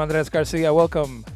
Andres Garcia. Welcome.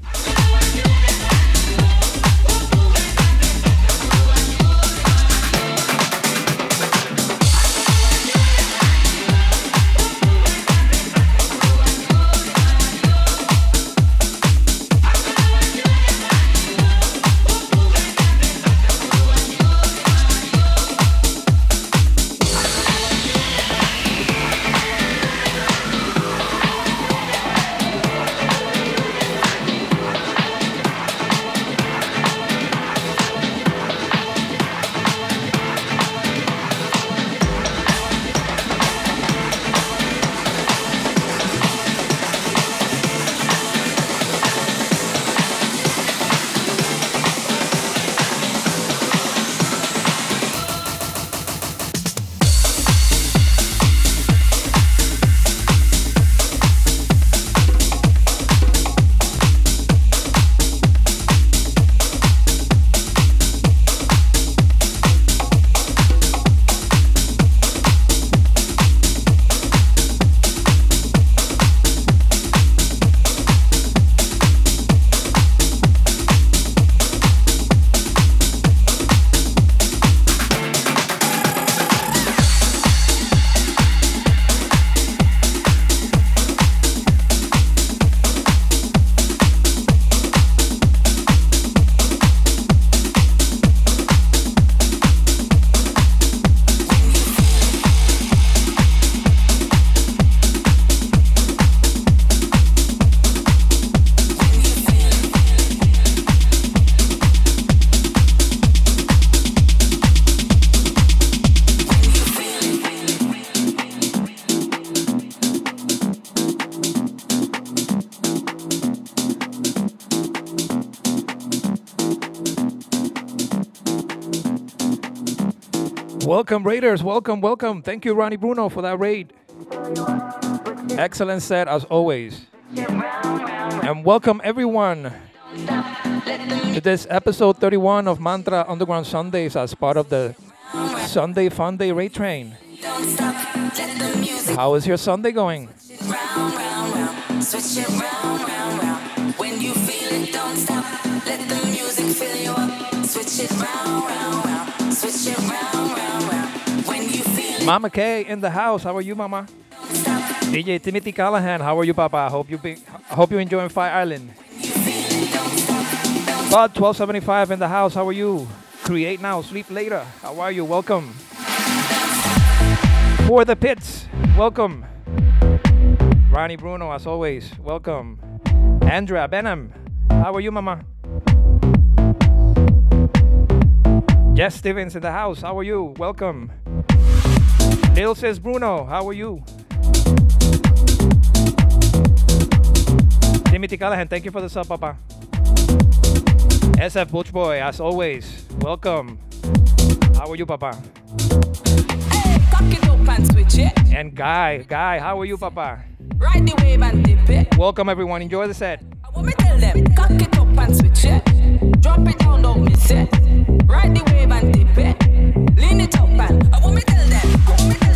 Welcome, Raiders. Welcome, welcome. Thank you, Ronnie Bruno, for that raid. Excellent set, as always. And welcome, everyone, to this episode 31 of Mantra Underground Sundays as part of the Sunday Fun Day Raid Train. How is your Sunday going? Mama K in the house. How are you, Mama? DJ Timothy Callahan. How are you, Papa? I Hope you be, hope you enjoying Fire Island. Bud 1275 in the house. How are you? Create now, sleep later. How are you? Welcome. For the pits. Welcome. Ronnie Bruno, as always. Welcome. Andrea Benham. How are you, Mama? Jess Stevens in the house. How are you? Welcome. Lil says Bruno, how are you? Timothy Callahan, thank you for the sub, Papa. SF Butch Boy, as always, welcome. How are you, Papa? Hey, up and switch it. And Guy, Guy, how are you, Papa? Ride the wave and dip it. Welcome, everyone. Enjoy the set. I want me tell them, cock it up and switch it. Drop it down, don't miss it. Ride the wave and dip it. Lean it up and I want me tell them. I want me tell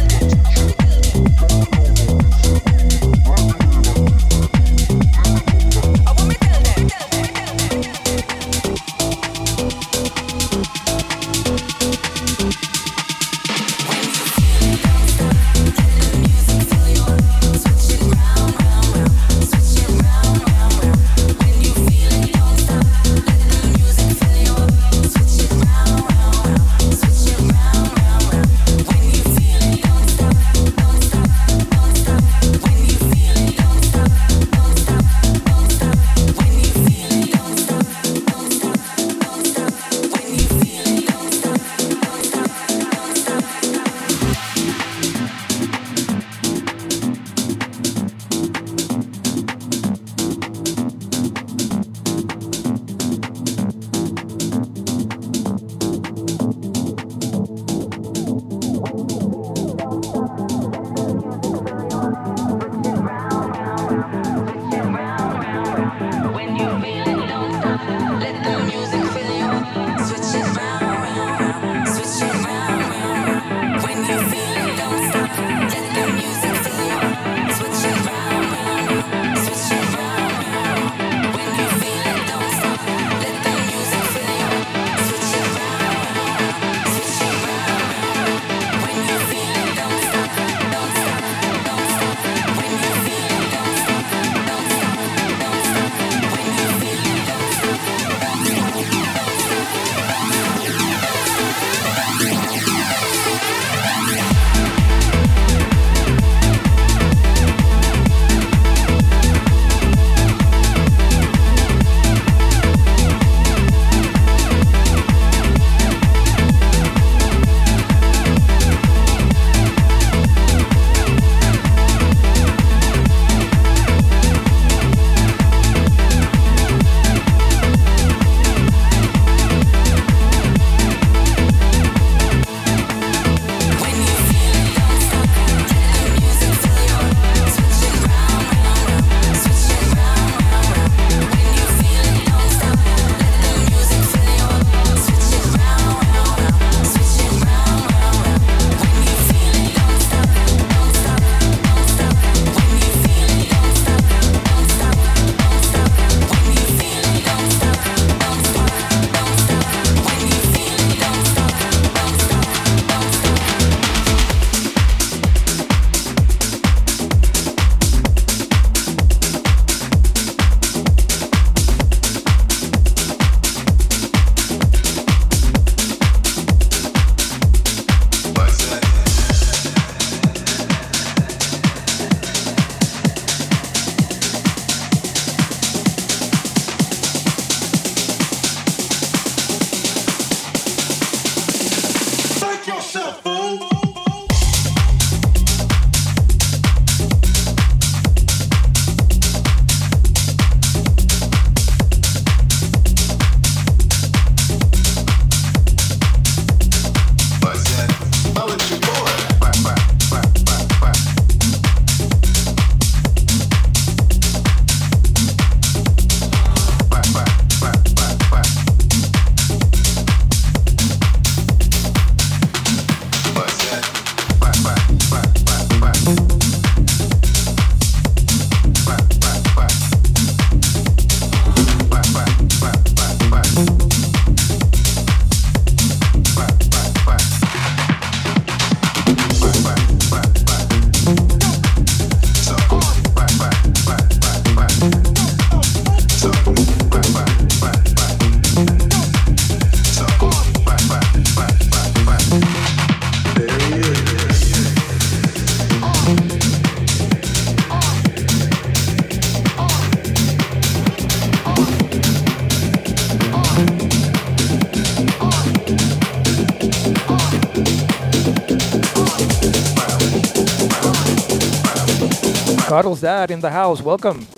Carlos dad in the house. Welcome.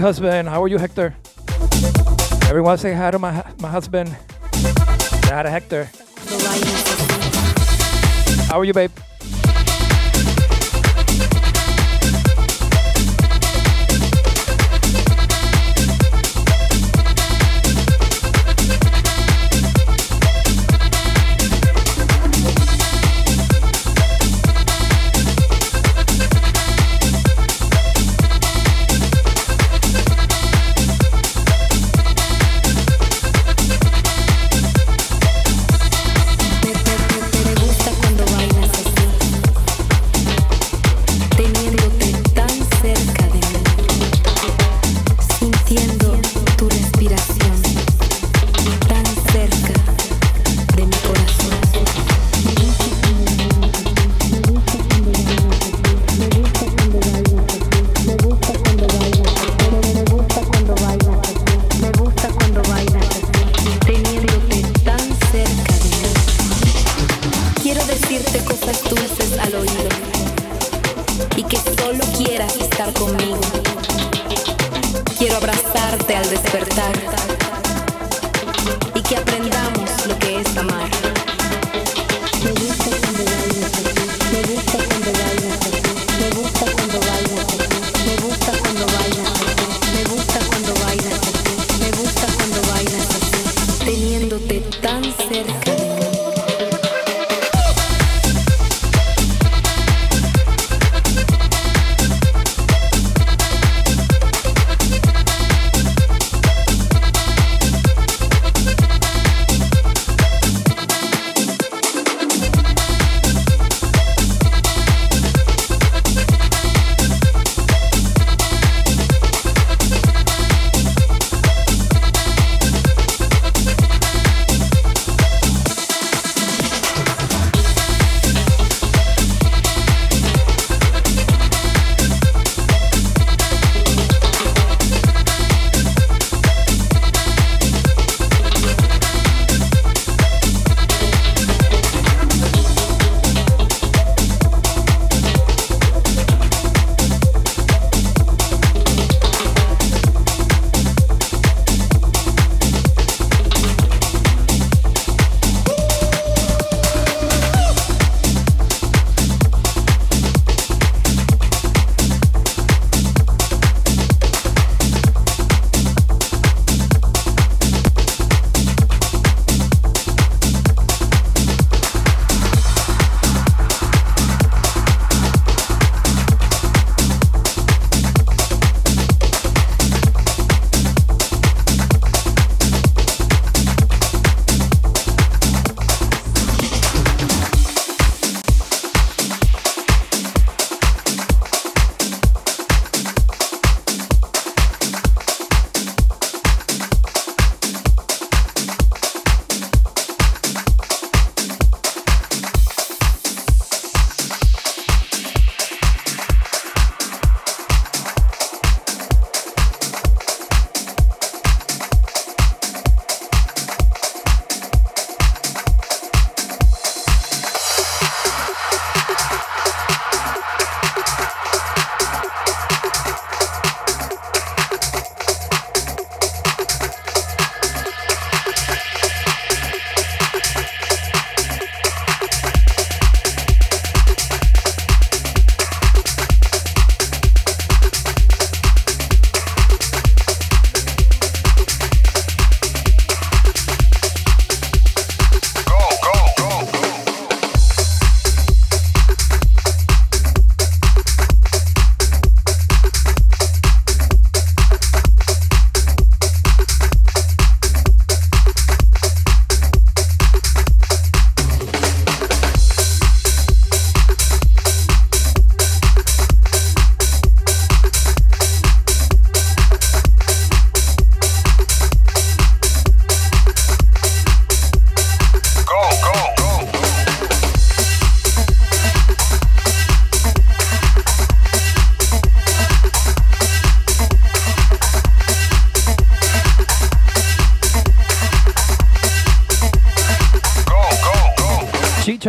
Husband. How are you, Hector? Everyone say hi to my, my husband. Say hi to Hector. How are you, babe?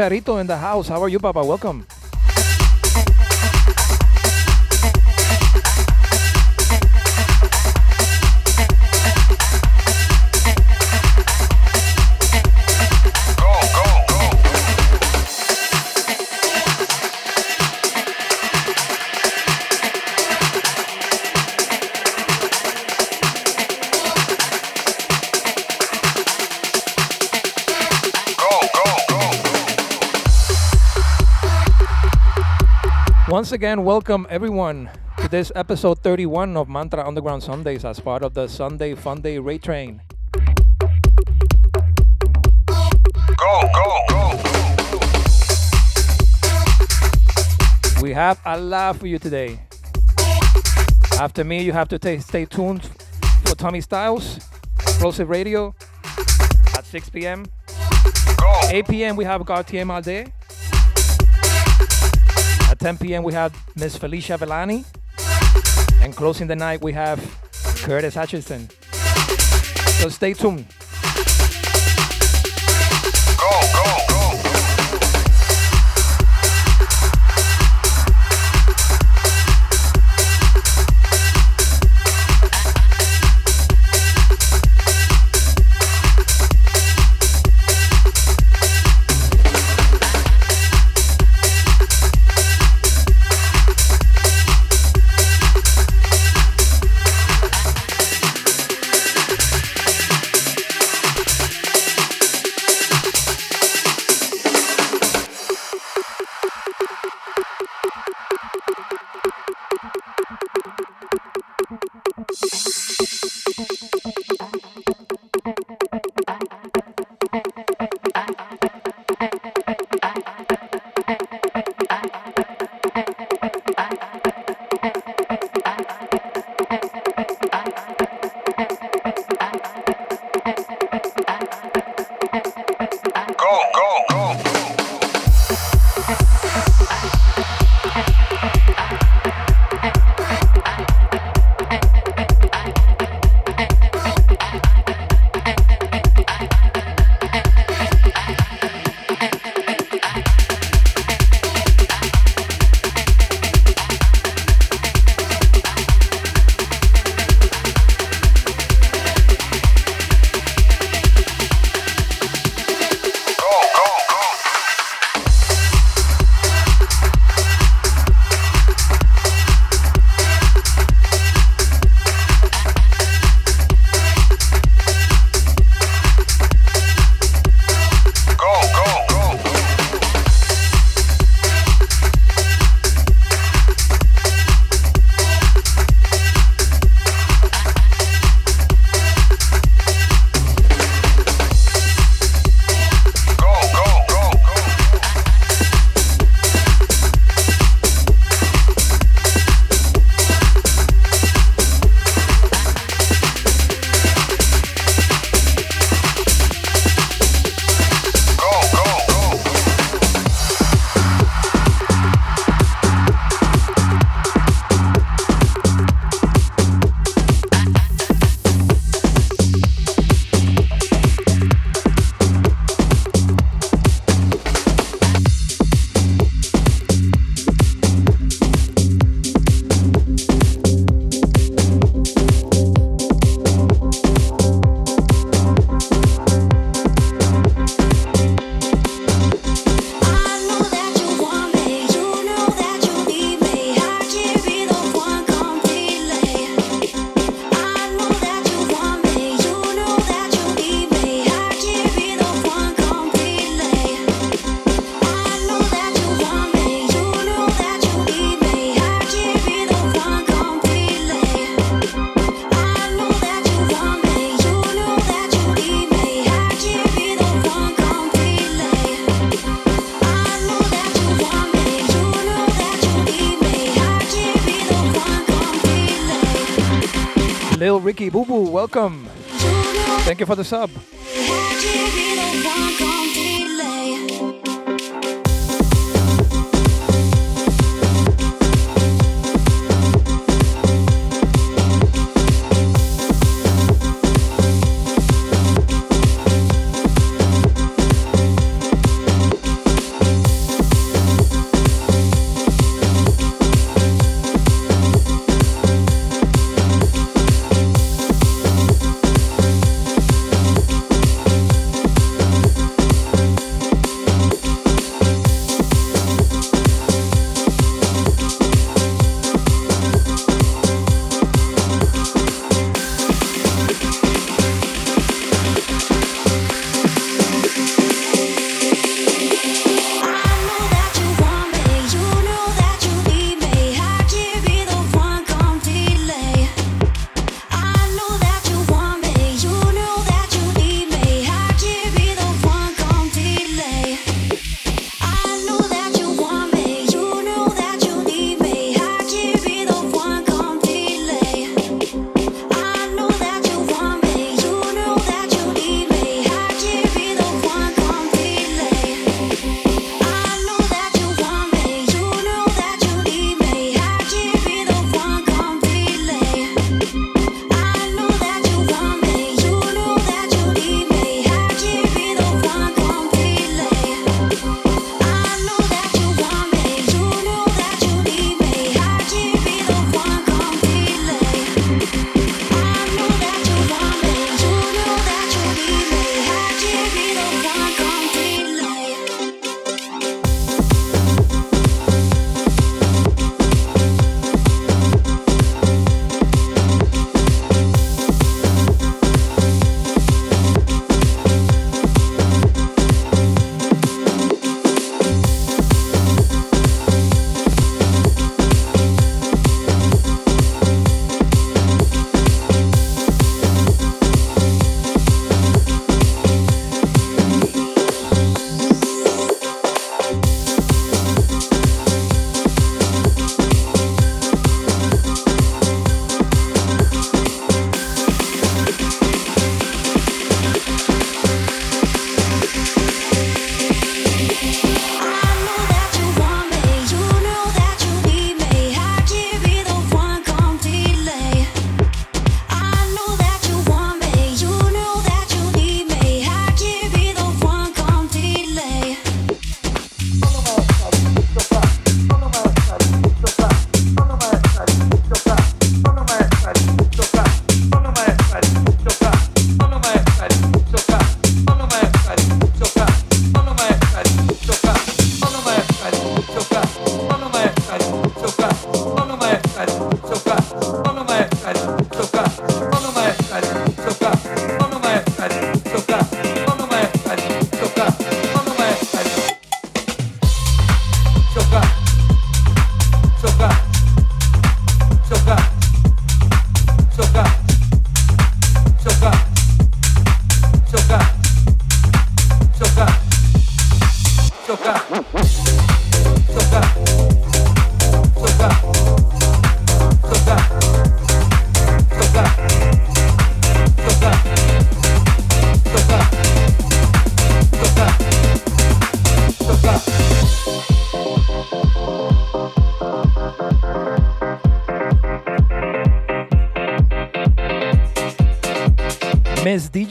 Chicharito in the house. How are you, Papa? Welcome. Once again, welcome everyone to this episode 31 of Mantra Underground Sundays as part of the Sunday Fun Day Raid Train. Go, go, go. We have a lot for you today. After me, you have to ta- stay tuned for Tommy Styles, Explosive Radio at 6 p.m. Go. 8 p.m. we have Gautier Malde. At 10 p.m. we have Miss Felicia Villani. And closing the night we have Curtis Hutchinson. So stay tuned. Ricky Boo Boo, welcome. Thank you for the sub.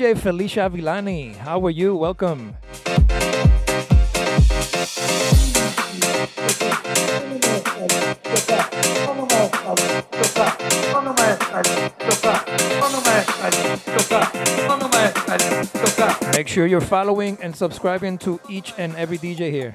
DJ Felicia Villani, how are you? Welcome. Make sure you're following and subscribing to each and every DJ here.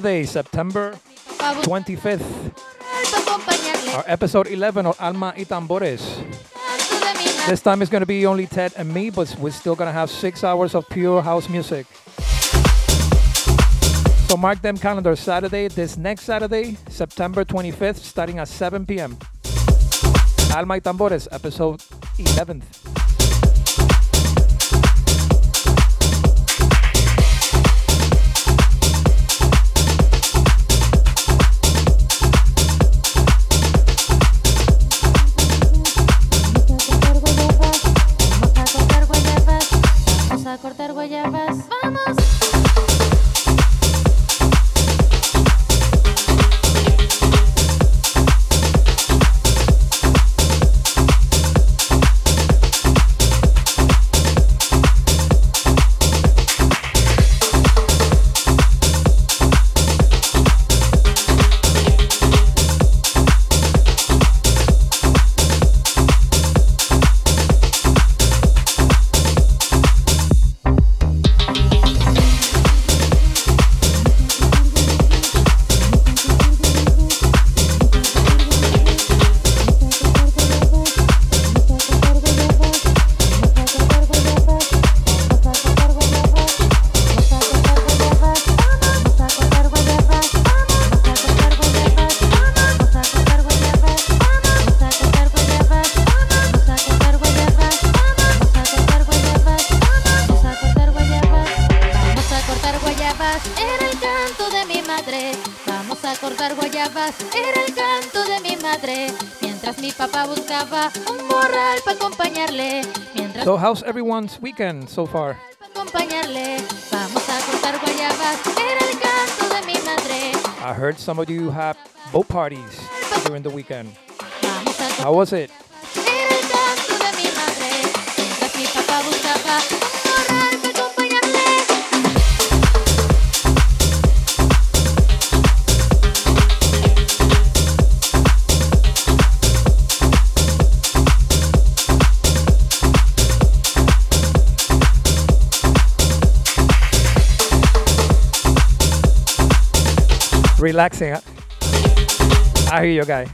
Saturday, September de mi papá buscaba 25th, our episode 11 of Alma y Tambores. Canto de mi madre. This time it's going to be only Ted and me, but we're still going to have six hours of pure house music. So mark them calendar Saturday, this next Saturday, September 25th, starting at 7 p.m. Alma y Tambores, episode 11th. How's everyone's weekend so far? para acompañarle. Vamos a cortar guayabas, era el canto de mi madre. I heard some of you have boat parties during the weekend. Vamos a cortar How was it? Relaxing. I hear you, guy.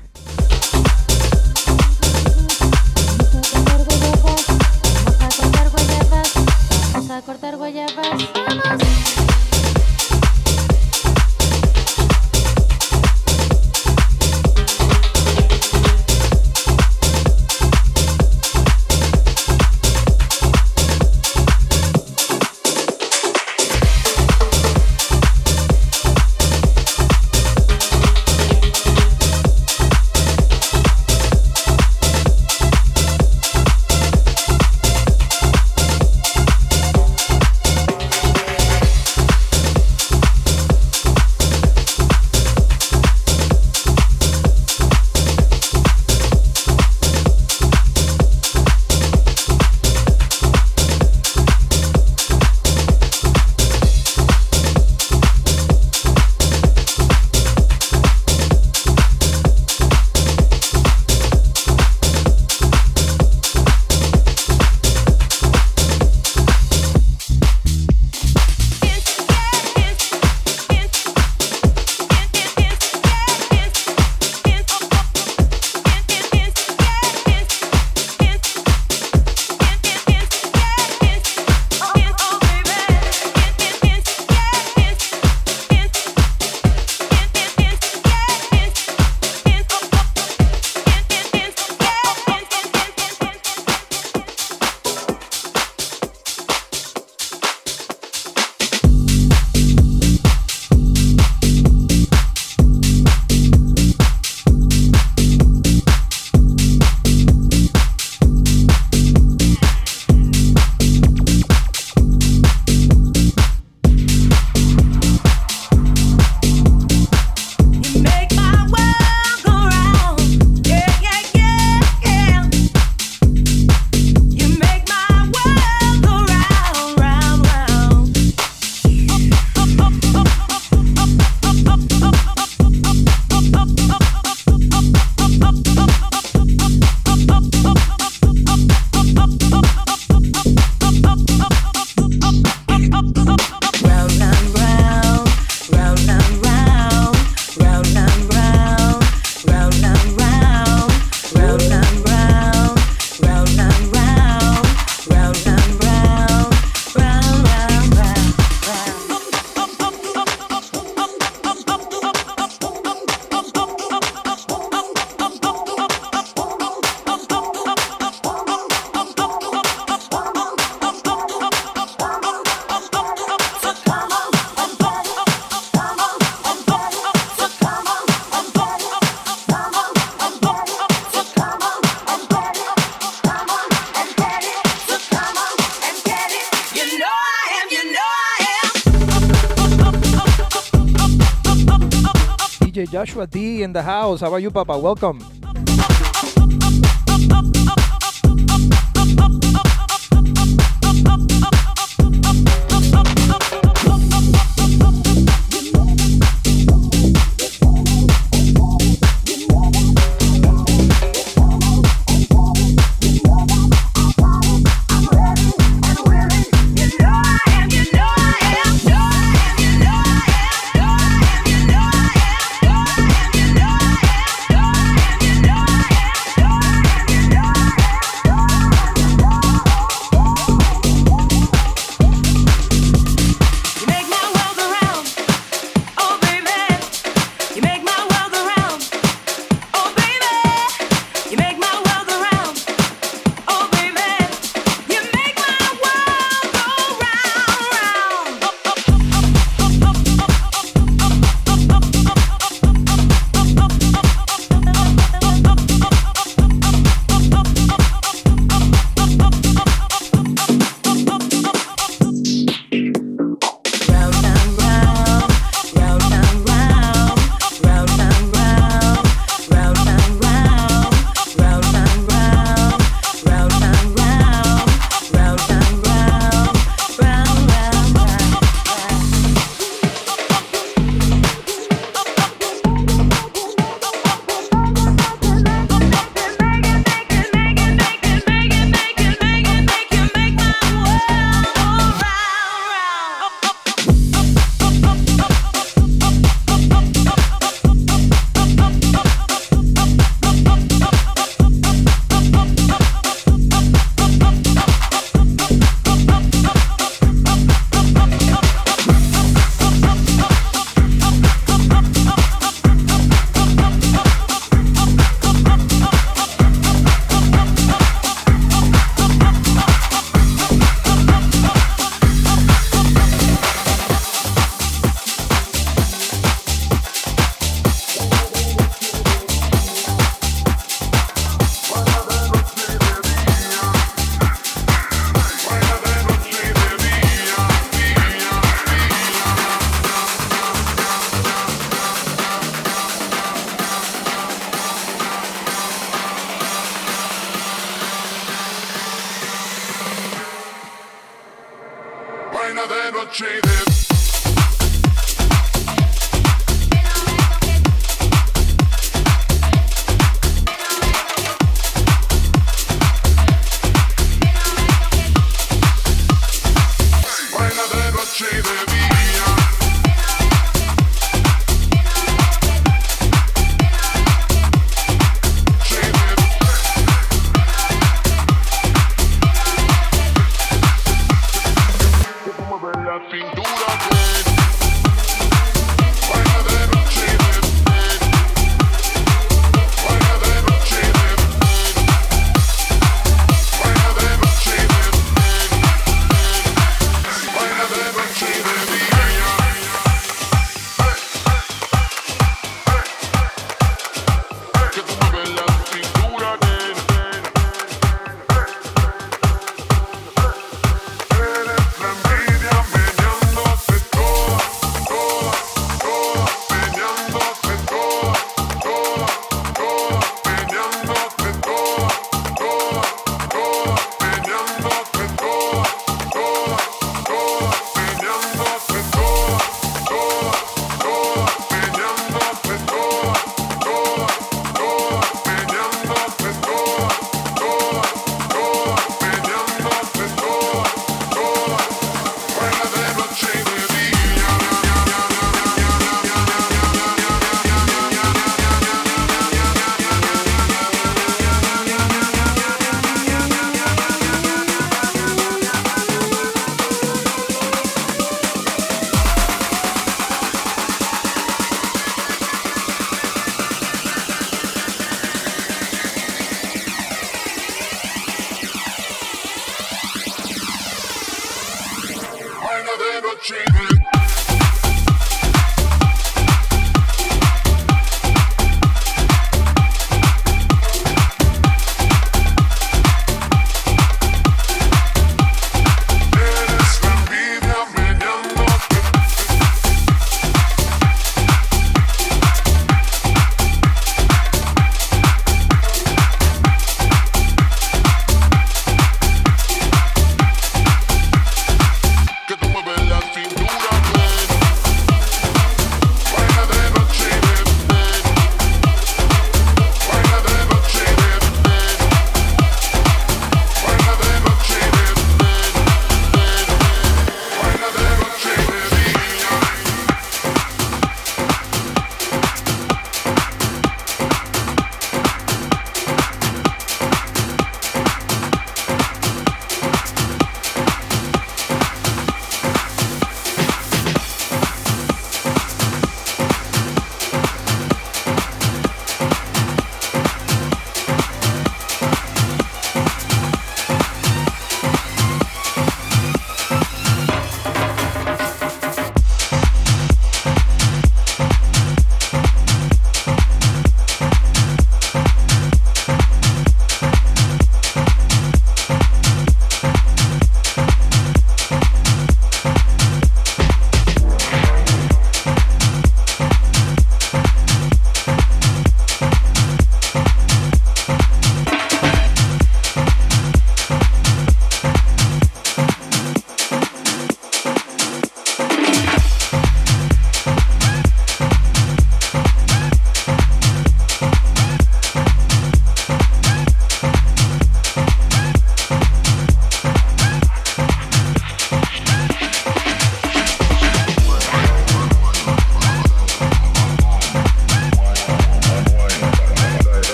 Joshua D in the house. How are you, Papa? Welcome.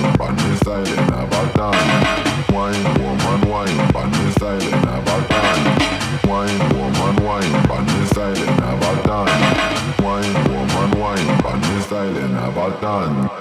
wine, bad me style a back. Wine, woman, wine, bad me style in a. Wine, woman, wine, bad me style in a. Wine, woman, wine, bad me style in a.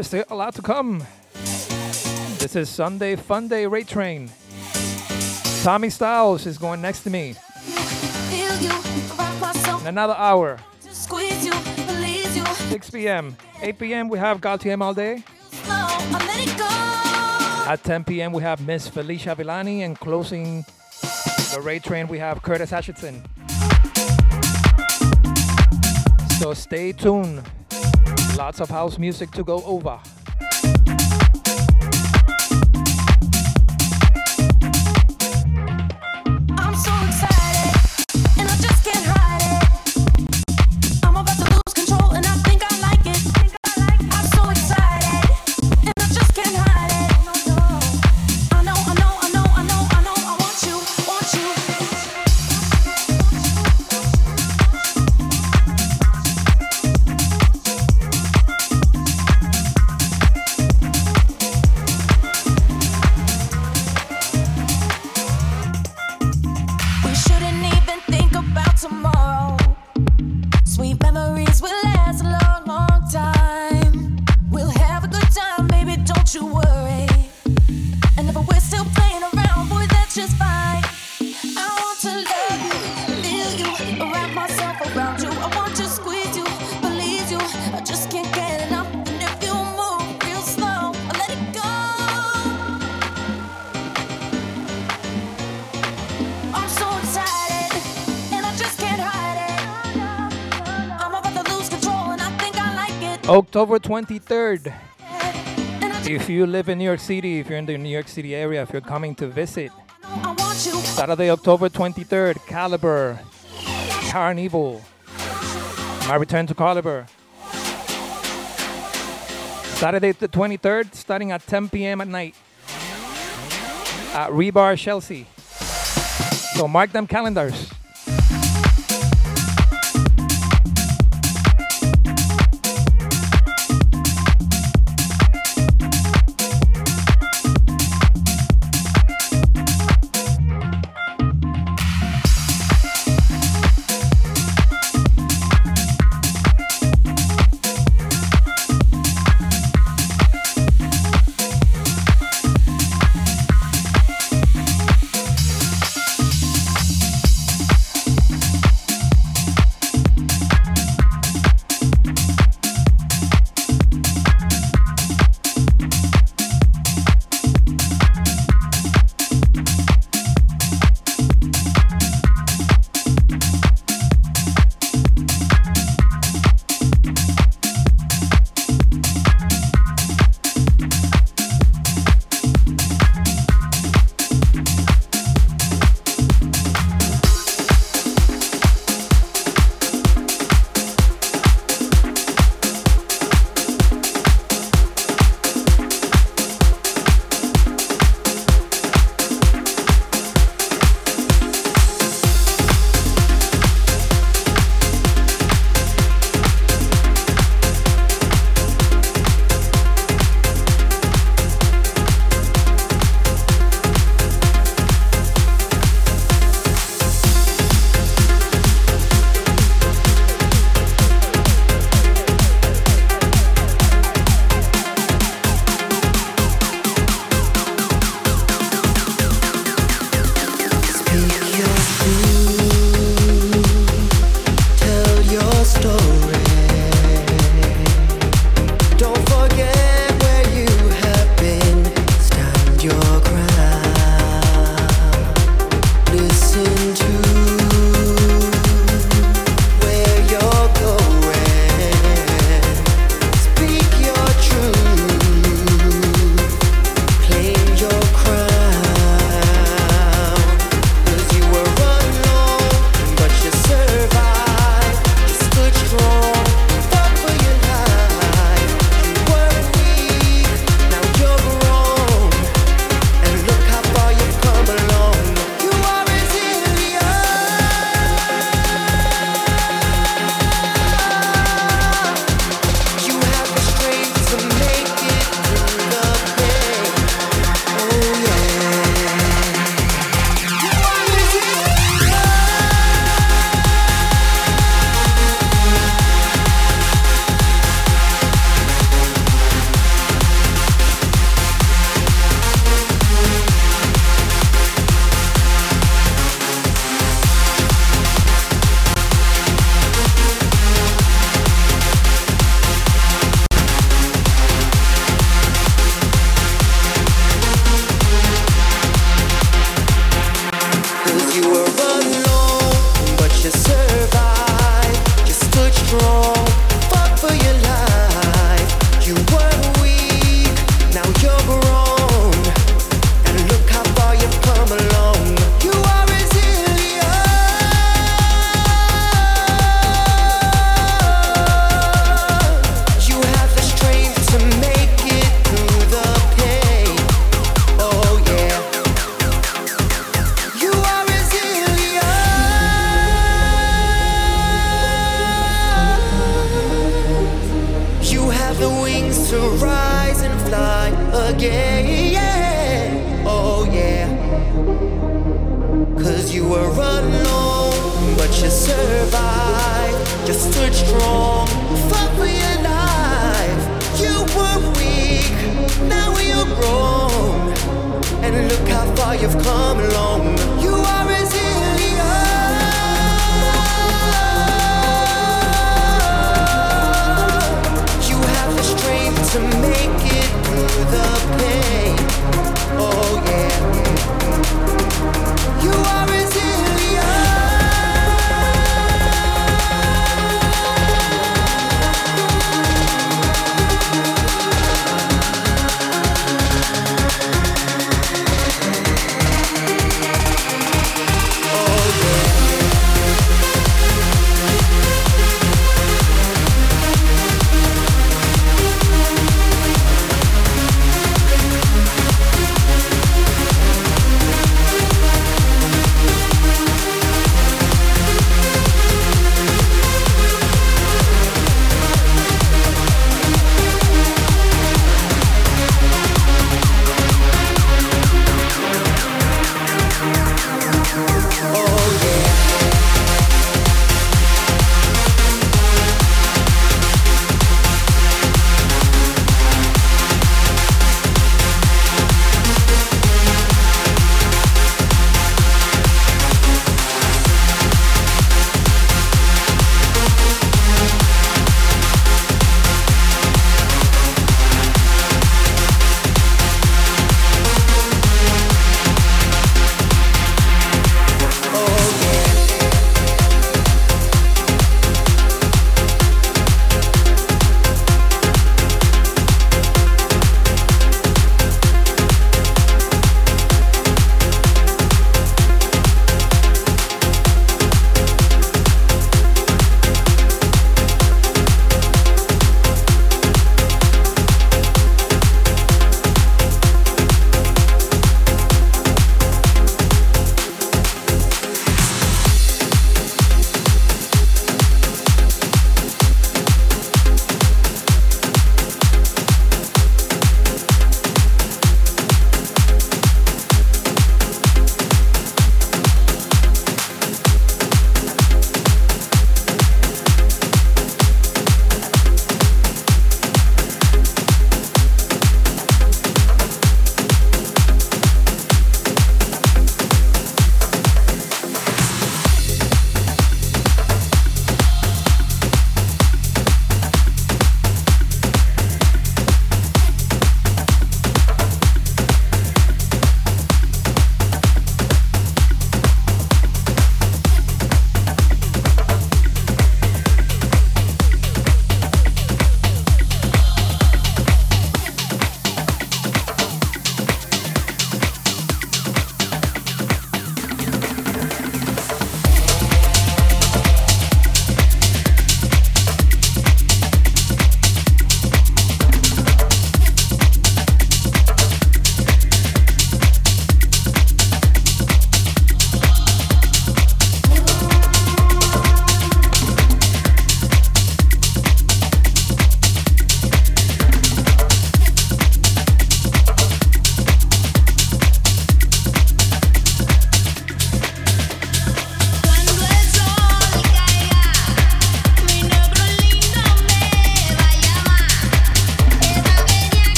there's still a lot to come. This is Sunday Fun Day Raid Train. Tommy Styles is going next to me. In another hour, just squeeze you, release you. 6 p.m. 8 p.m. we have let it go. At 10 p.m. we have Miss Felicia Villani and closing the Raid Train we have Curtis Atchison. So stay tuned. Lots of house music to go over. October 23rd. If you live in New York City, if you're in the New York City area, if you're coming to visit, I want you. Saturday, October 23rd, Caliber, Carnival. My return to Caliber. Saturday the 23rd, starting at 10 p.m. at night at Rebar Chelsea. So mark them calendars.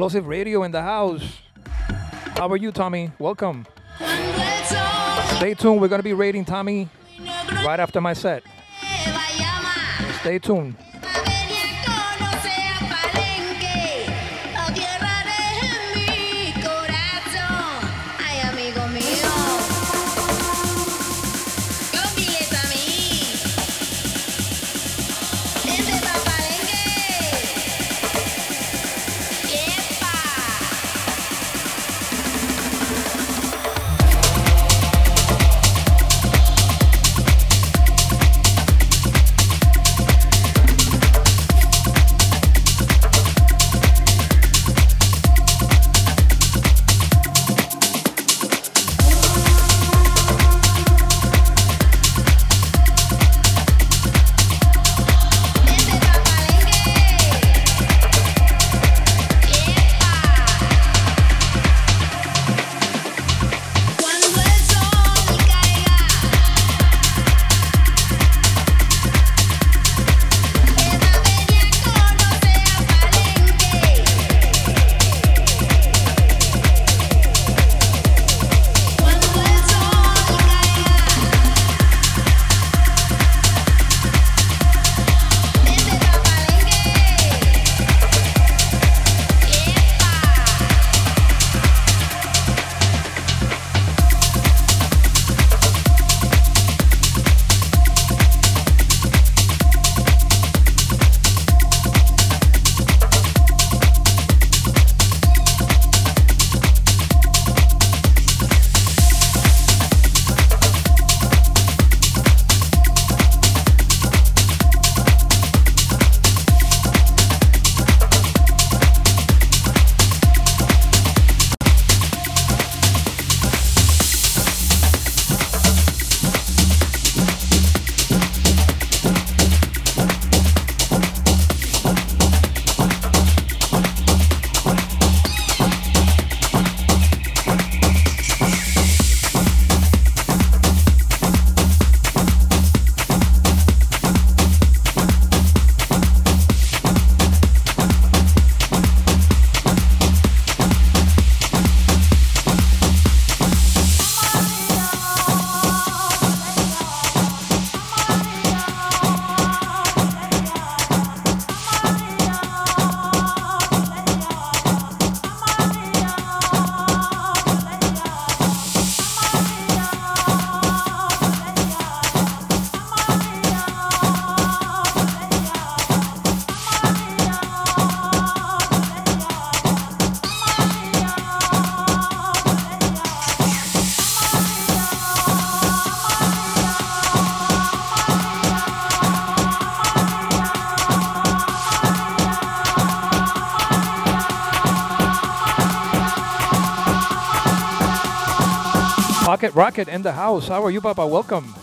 Explosive Radio in the house. How are you, Tommy? Welcome. Stay tuned. We're going to be raiding Tommy right after my set. Stay tuned. Pocket Rocket in the house. How are you, Papa? Welcome.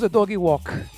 Was the doggy walk?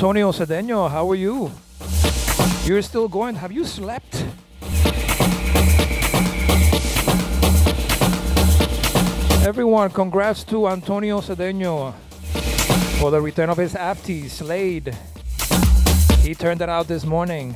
Antonio Cedeno, how are you? You're still going. Have you slept? Everyone, congrats to Antonio Cedeno for the return of his apti, Slade. He turned it out this morning.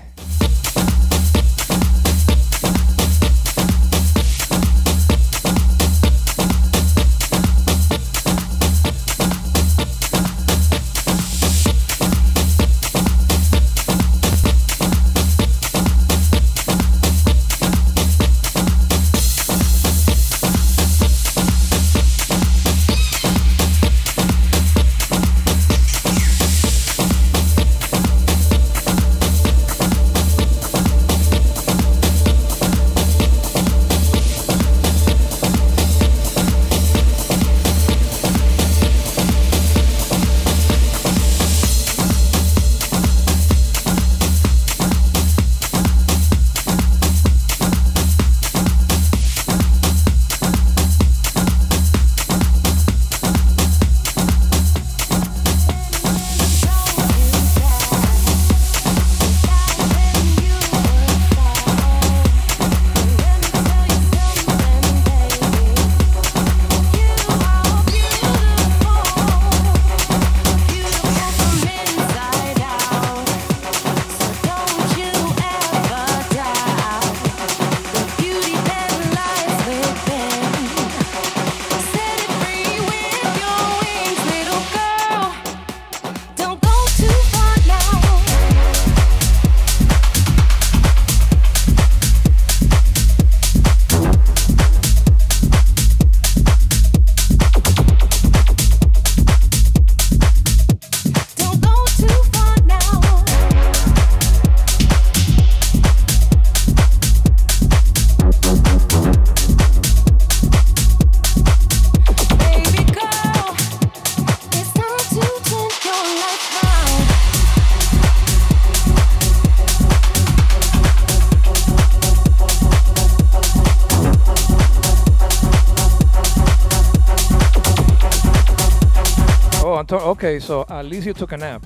okay, so at least you took a nap.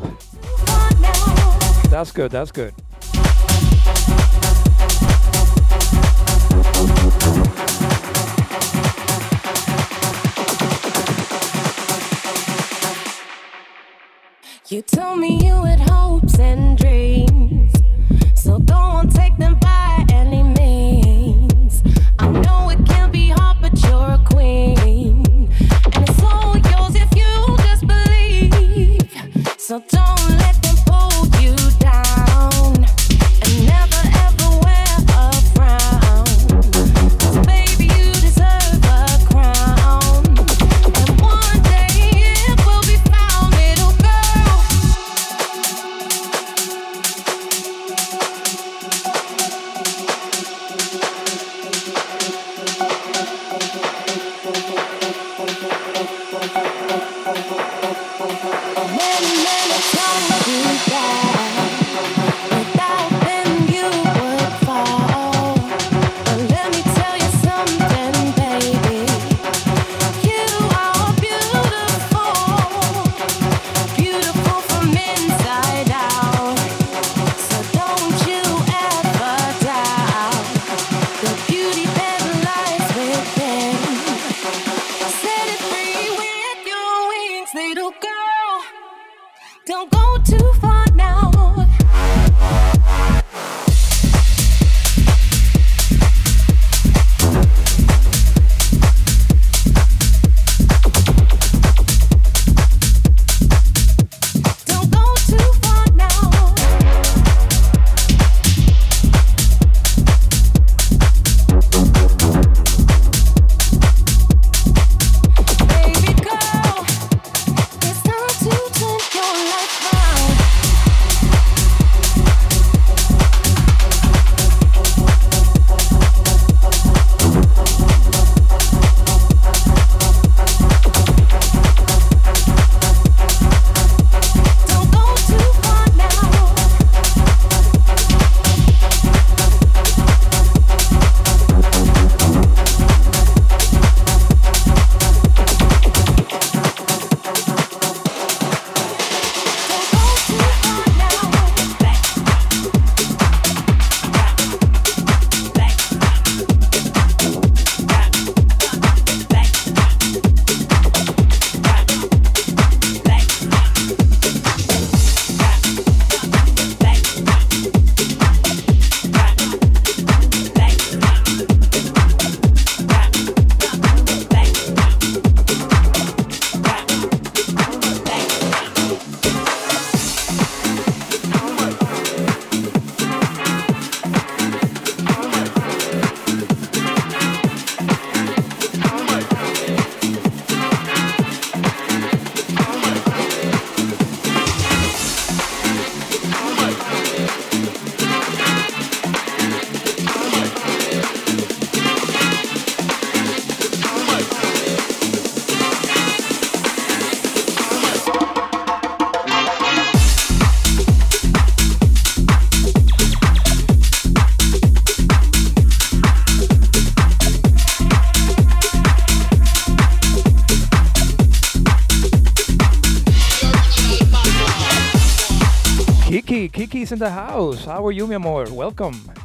That's good, that's good. Kiki's in the house. How are you, mi amor? Welcome.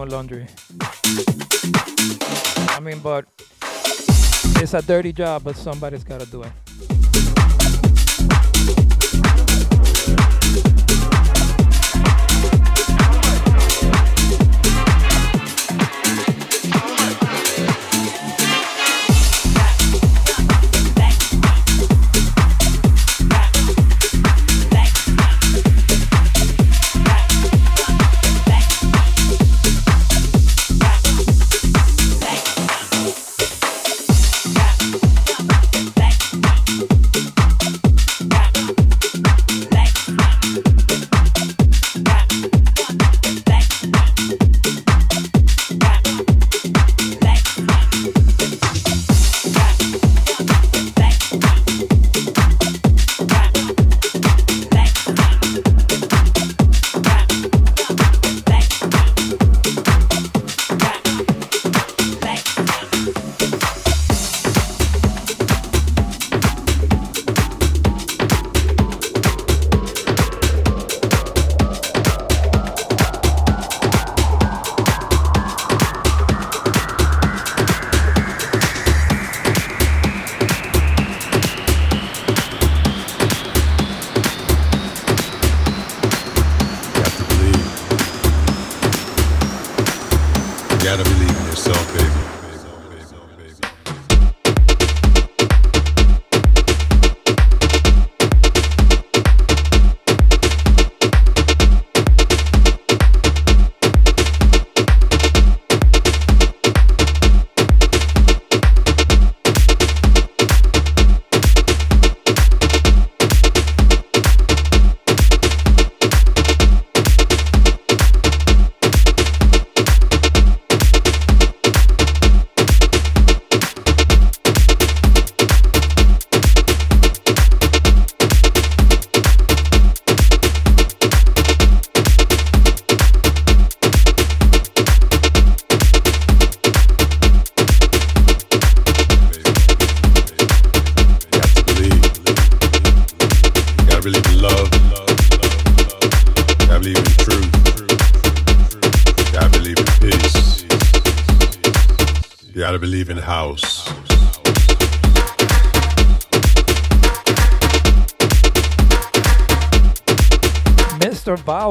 Doing laundry. I mean, but it's a dirty job, but somebody's gotta do it.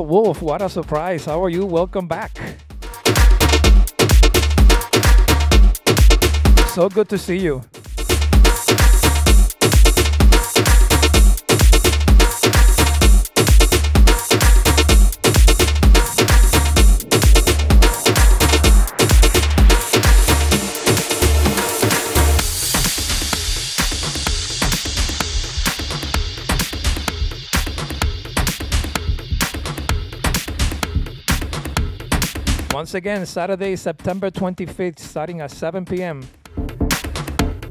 Wolf, what a surprise. How are you? Welcome back. So good to see you. Once again, Saturday, September 25th, starting at 7 p.m.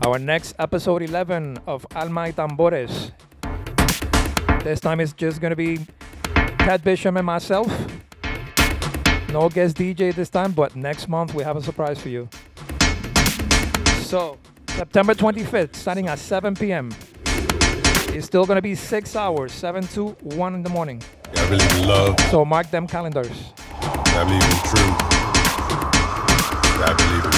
Our next episode 11 of Alma y Tambores. This time it's just gonna be Cat Bishop and myself. No guest DJ this time, but next month we have a surprise for you. So, September 25th, starting at 7 p.m. It's still gonna be six hours, 7 to 1 in the morning. Gotta believe in love. So mark them calendars. Gotta believe in truth.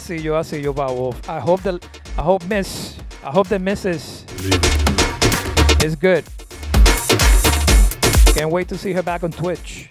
see you, I see you, Wolf. I hope the I hope Miss I hope the missus is good. Can't wait to see her back on Twitch.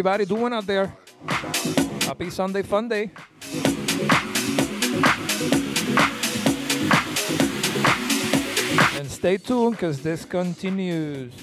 everybody doing out there? Happy Sunday Fun Day. And stay tuned because this continues.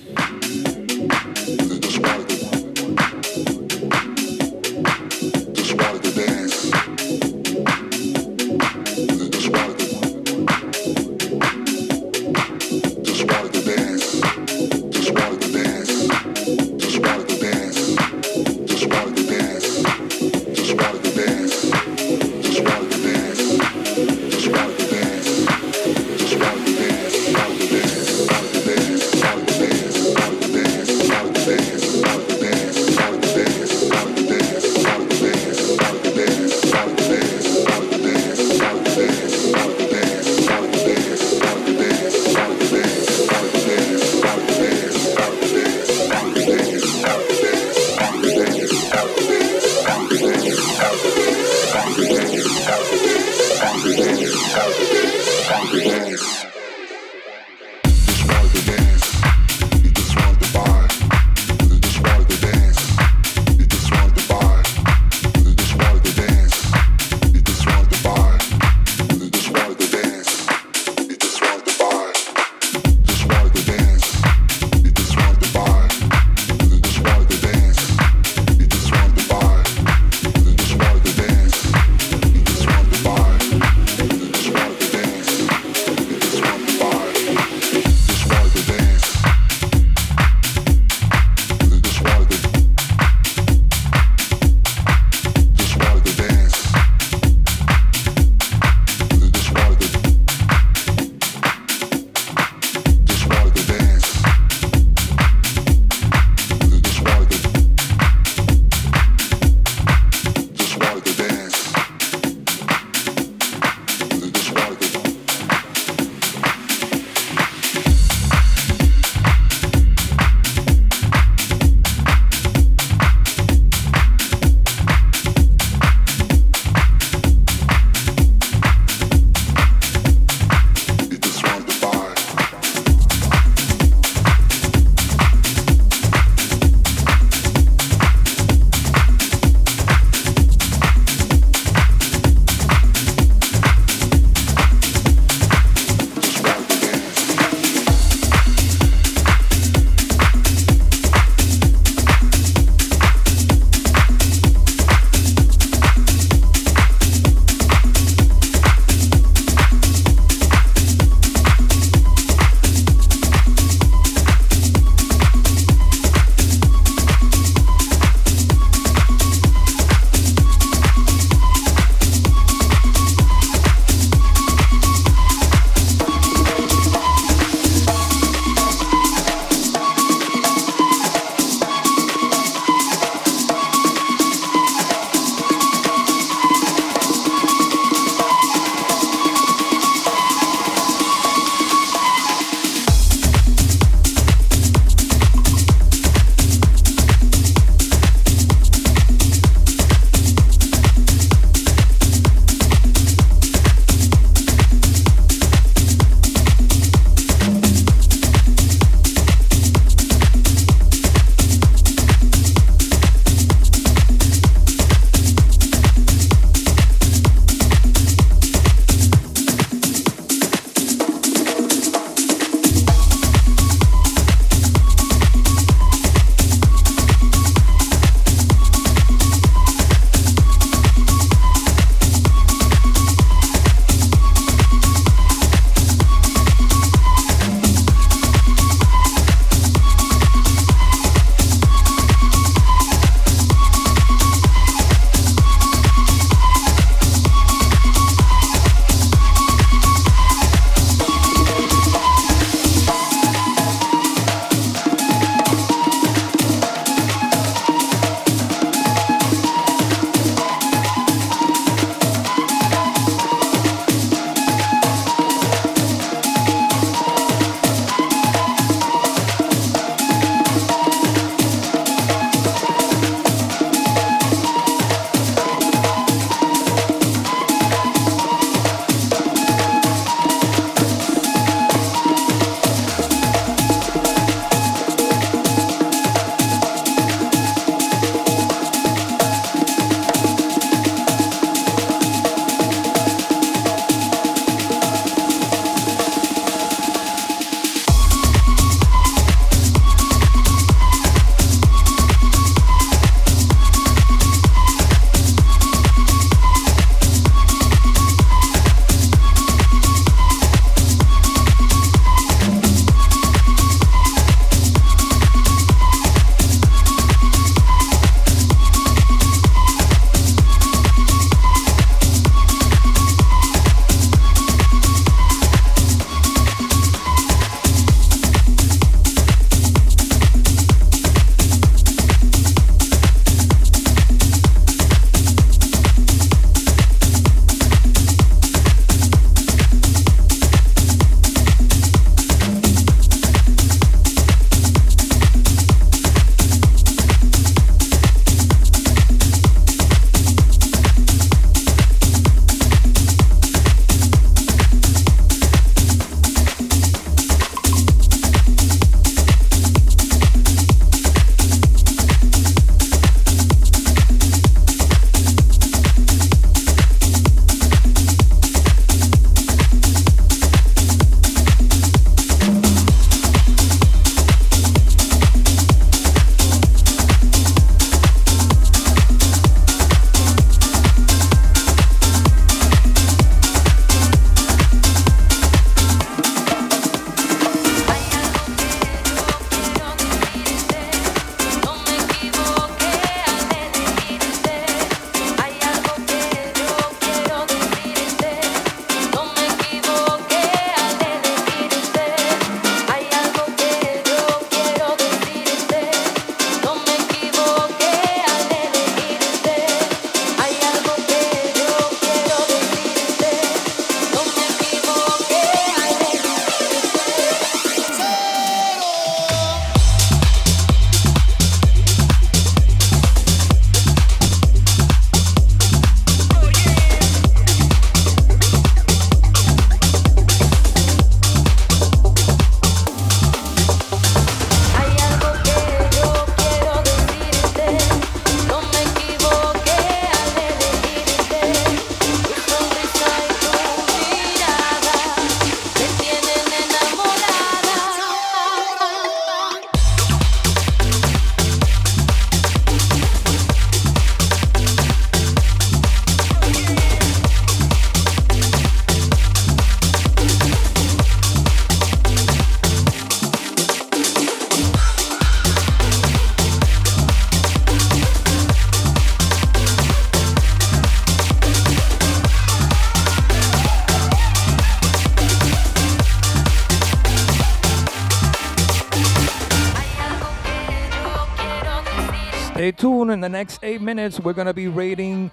The next eight minutes, we're going to be raiding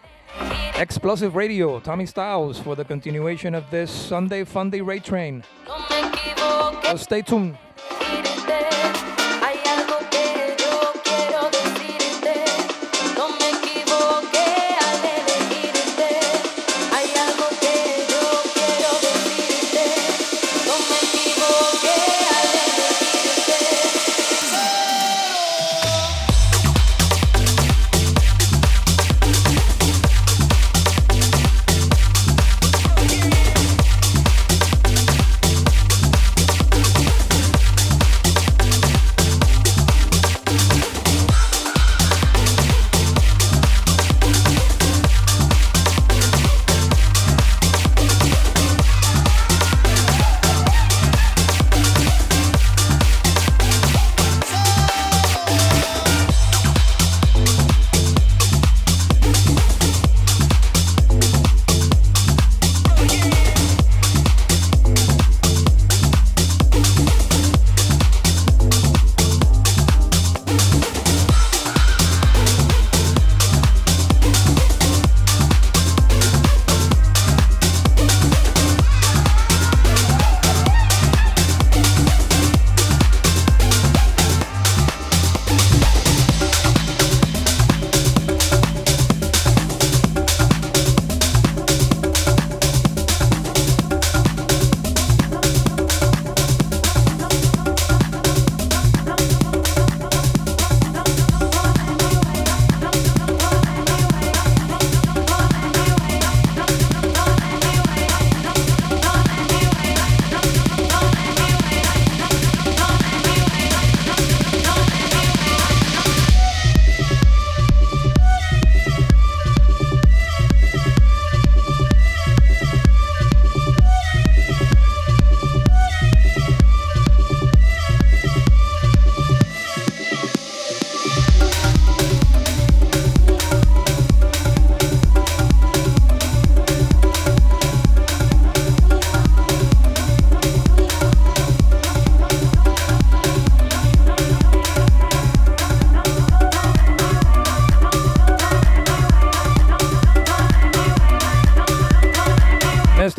Explosive Radio, Tommy Styles, for the continuation of this Sunday Funday Raid Train. So stay tuned.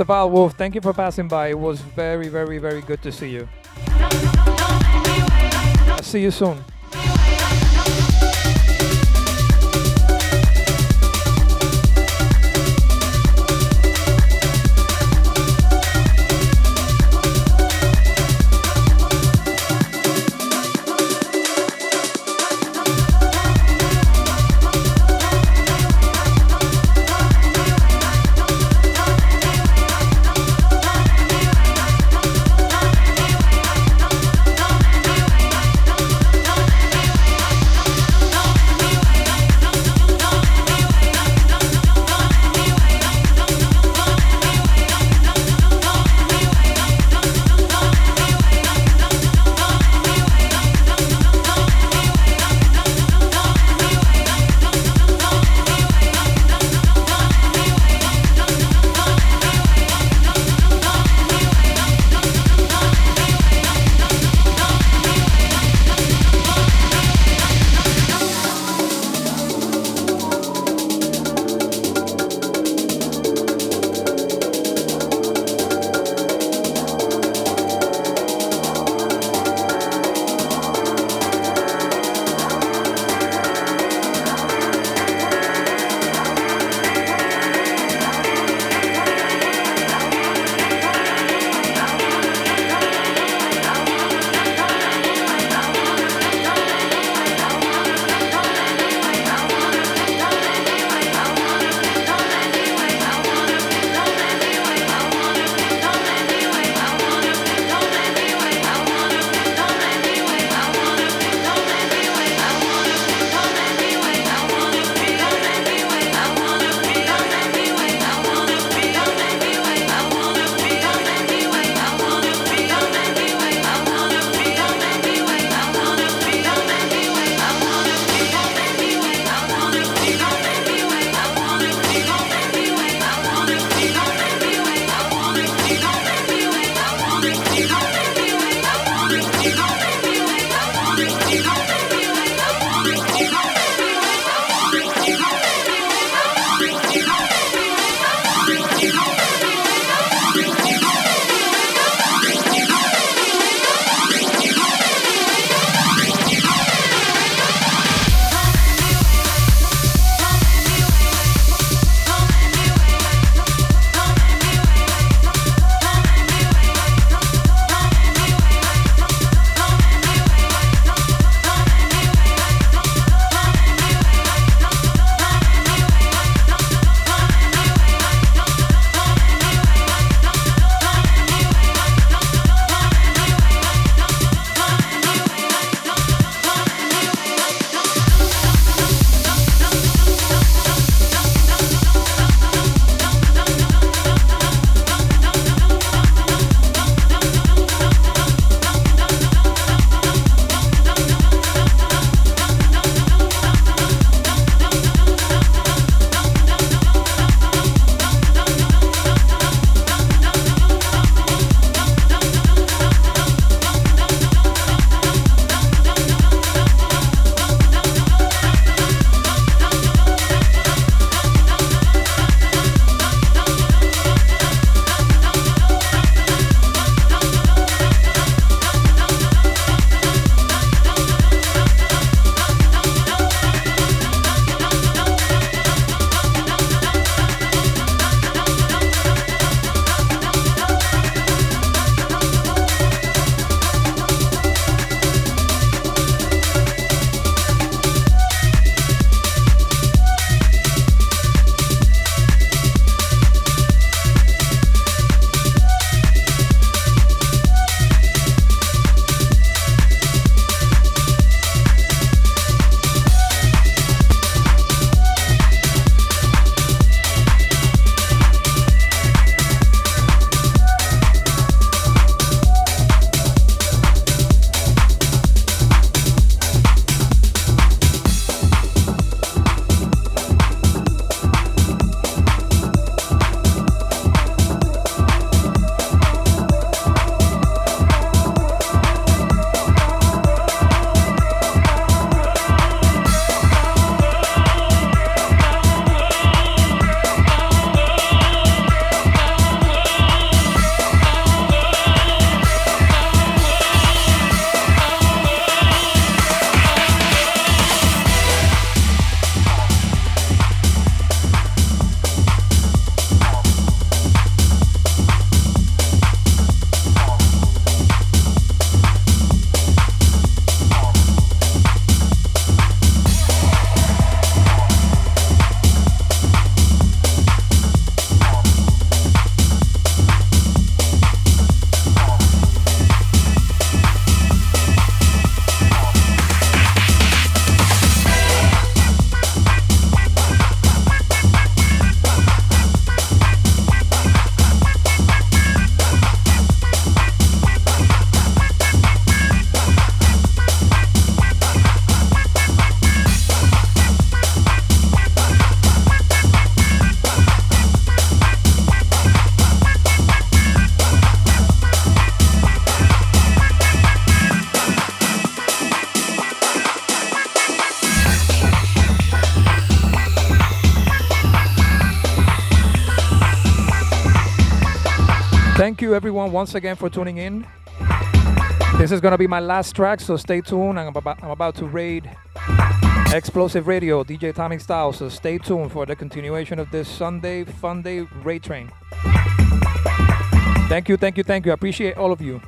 Val Wolf, thank you for passing by. It was very, very, very good to see you. I'll see you soon. Everyone, once again for tuning in. This is gonna be my last track, so stay tuned. I'm about, I'm about to raid Explosive Radio, DJ Atomic Style. So stay tuned for the continuation of this Sunday Fun Day raid train. Thank you, thank you, thank you. I appreciate all of you.